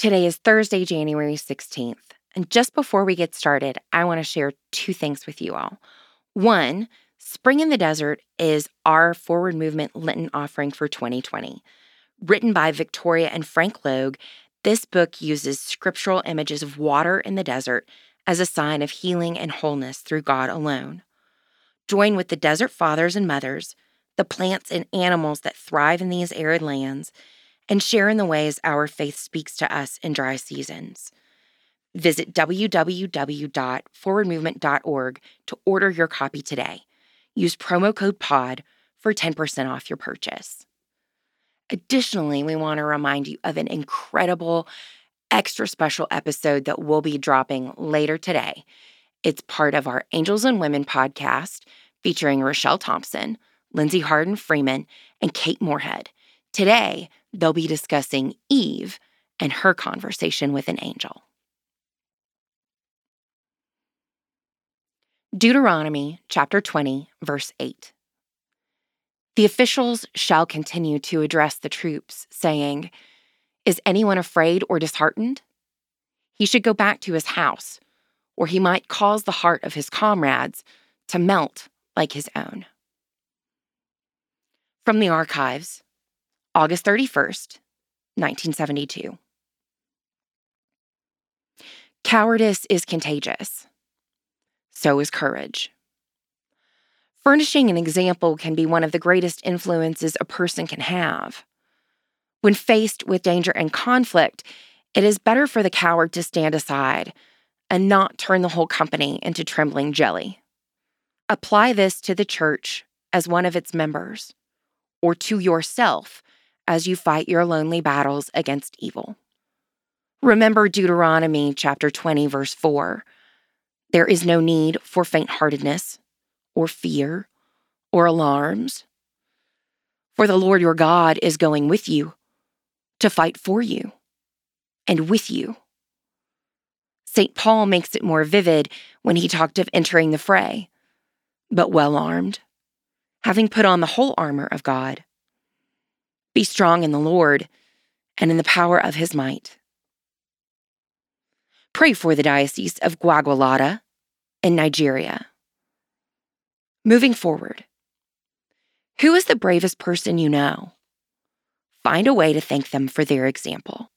Today is Thursday, January 16th. And just before we get started, I want to share two things with you all. One, Spring in the Desert is our forward movement Lenten offering for 2020. Written by Victoria and Frank Logue, this book uses scriptural images of water in the desert as a sign of healing and wholeness through God alone. Join with the desert fathers and mothers, the plants and animals that thrive in these arid lands, and share in the ways our faith speaks to us in dry seasons. Visit www.forwardmovement.org to order your copy today. Use promo code POD for 10% off your purchase. Additionally, we want to remind you of an incredible extra special episode that we'll be dropping later today. It's part of our Angels and Women podcast featuring Rochelle Thompson, Lindsay Hardin Freeman, and Kate Moorehead. Today, they'll be discussing Eve and her conversation with an angel. Deuteronomy chapter 20, verse 8. The officials shall continue to address the troops, saying, Is anyone afraid or disheartened? He should go back to his house, or he might cause the heart of his comrades to melt like his own. From the archives, August 31st, 1972. Cowardice is contagious. So is courage. Furnishing an example can be one of the greatest influences a person can have. When faced with danger and conflict, it is better for the coward to stand aside and not turn the whole company into trembling jelly. Apply this to the church as one of its members, or to yourself as you fight your lonely battles against evil. Remember Deuteronomy chapter 20, verse 4. There is no need for faint heartedness, or fear, or alarms. For the Lord your God is going with you to fight for you and with you. St. Paul makes it more vivid when he talked of entering the fray, but well armed, having put on the whole armor of God be strong in the Lord and in the power of his might. Pray for the Diocese of Gwagwalada in Nigeria. Moving forward, who is the bravest person you know? Find a way to thank them for their example.